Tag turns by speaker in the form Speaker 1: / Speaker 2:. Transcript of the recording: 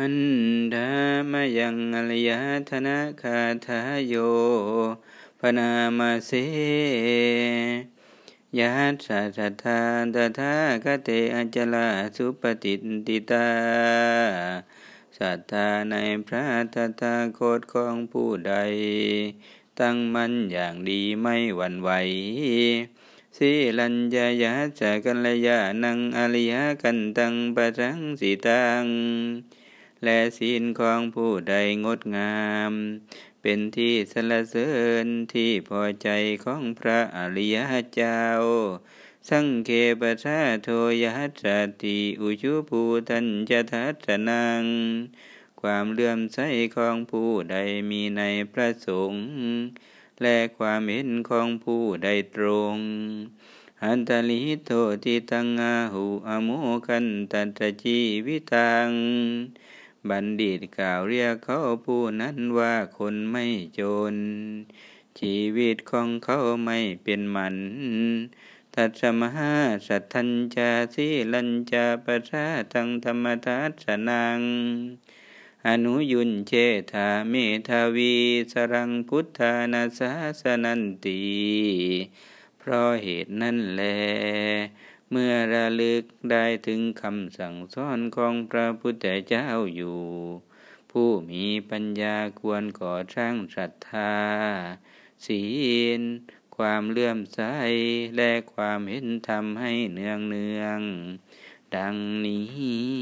Speaker 1: หันดามายังอลยธนาคาทาโยพนามาเสยะสัทธาตถาคเตอจลาสุปฏิติตาศรัทธาในพระตถาคตของผู้ใด ตั้งมั่นอย่างดีไม่หวั่นไหวสิลัญญายาจะกัลยานังอริยกันตังปะทังสิตัง และศีลของผู้ใดงดงาม เป็นที่สรรเสริญที่พอใจของพระอริยเจ้า สังเคปชาโทยัสติอุชุภูตัญจะทัตนัง ความเลื่อมใสของผู้ใดมีในพระสงฆ์และความเห็นของผู้ใดตรงอันตลิโตติตังอาหูอโมคันตัตจีวิตัง บัณฑิตกล่าวเรียกเขาผู้นั้นว่าคนไม่จน ชีวิตของเขาไม่เป็นมันตัสมหาสัทธัญจาสีลัญจาปะชาตังธรรมทัสนัง อนุยุนเจธาเมทาวีสรังพุทธานาสาสนันตี เพราะเหตุนั้นแล เมื่อระลึกได้ถึงคำสั่งสอนของพระพุทธเจ้าอยู่ ผู้มีปัญญาควรก่อสร้างศรัทธา ศีล ความเลื่อมใส และความเห็นธรรมให้เนืองเนือง ดังนี้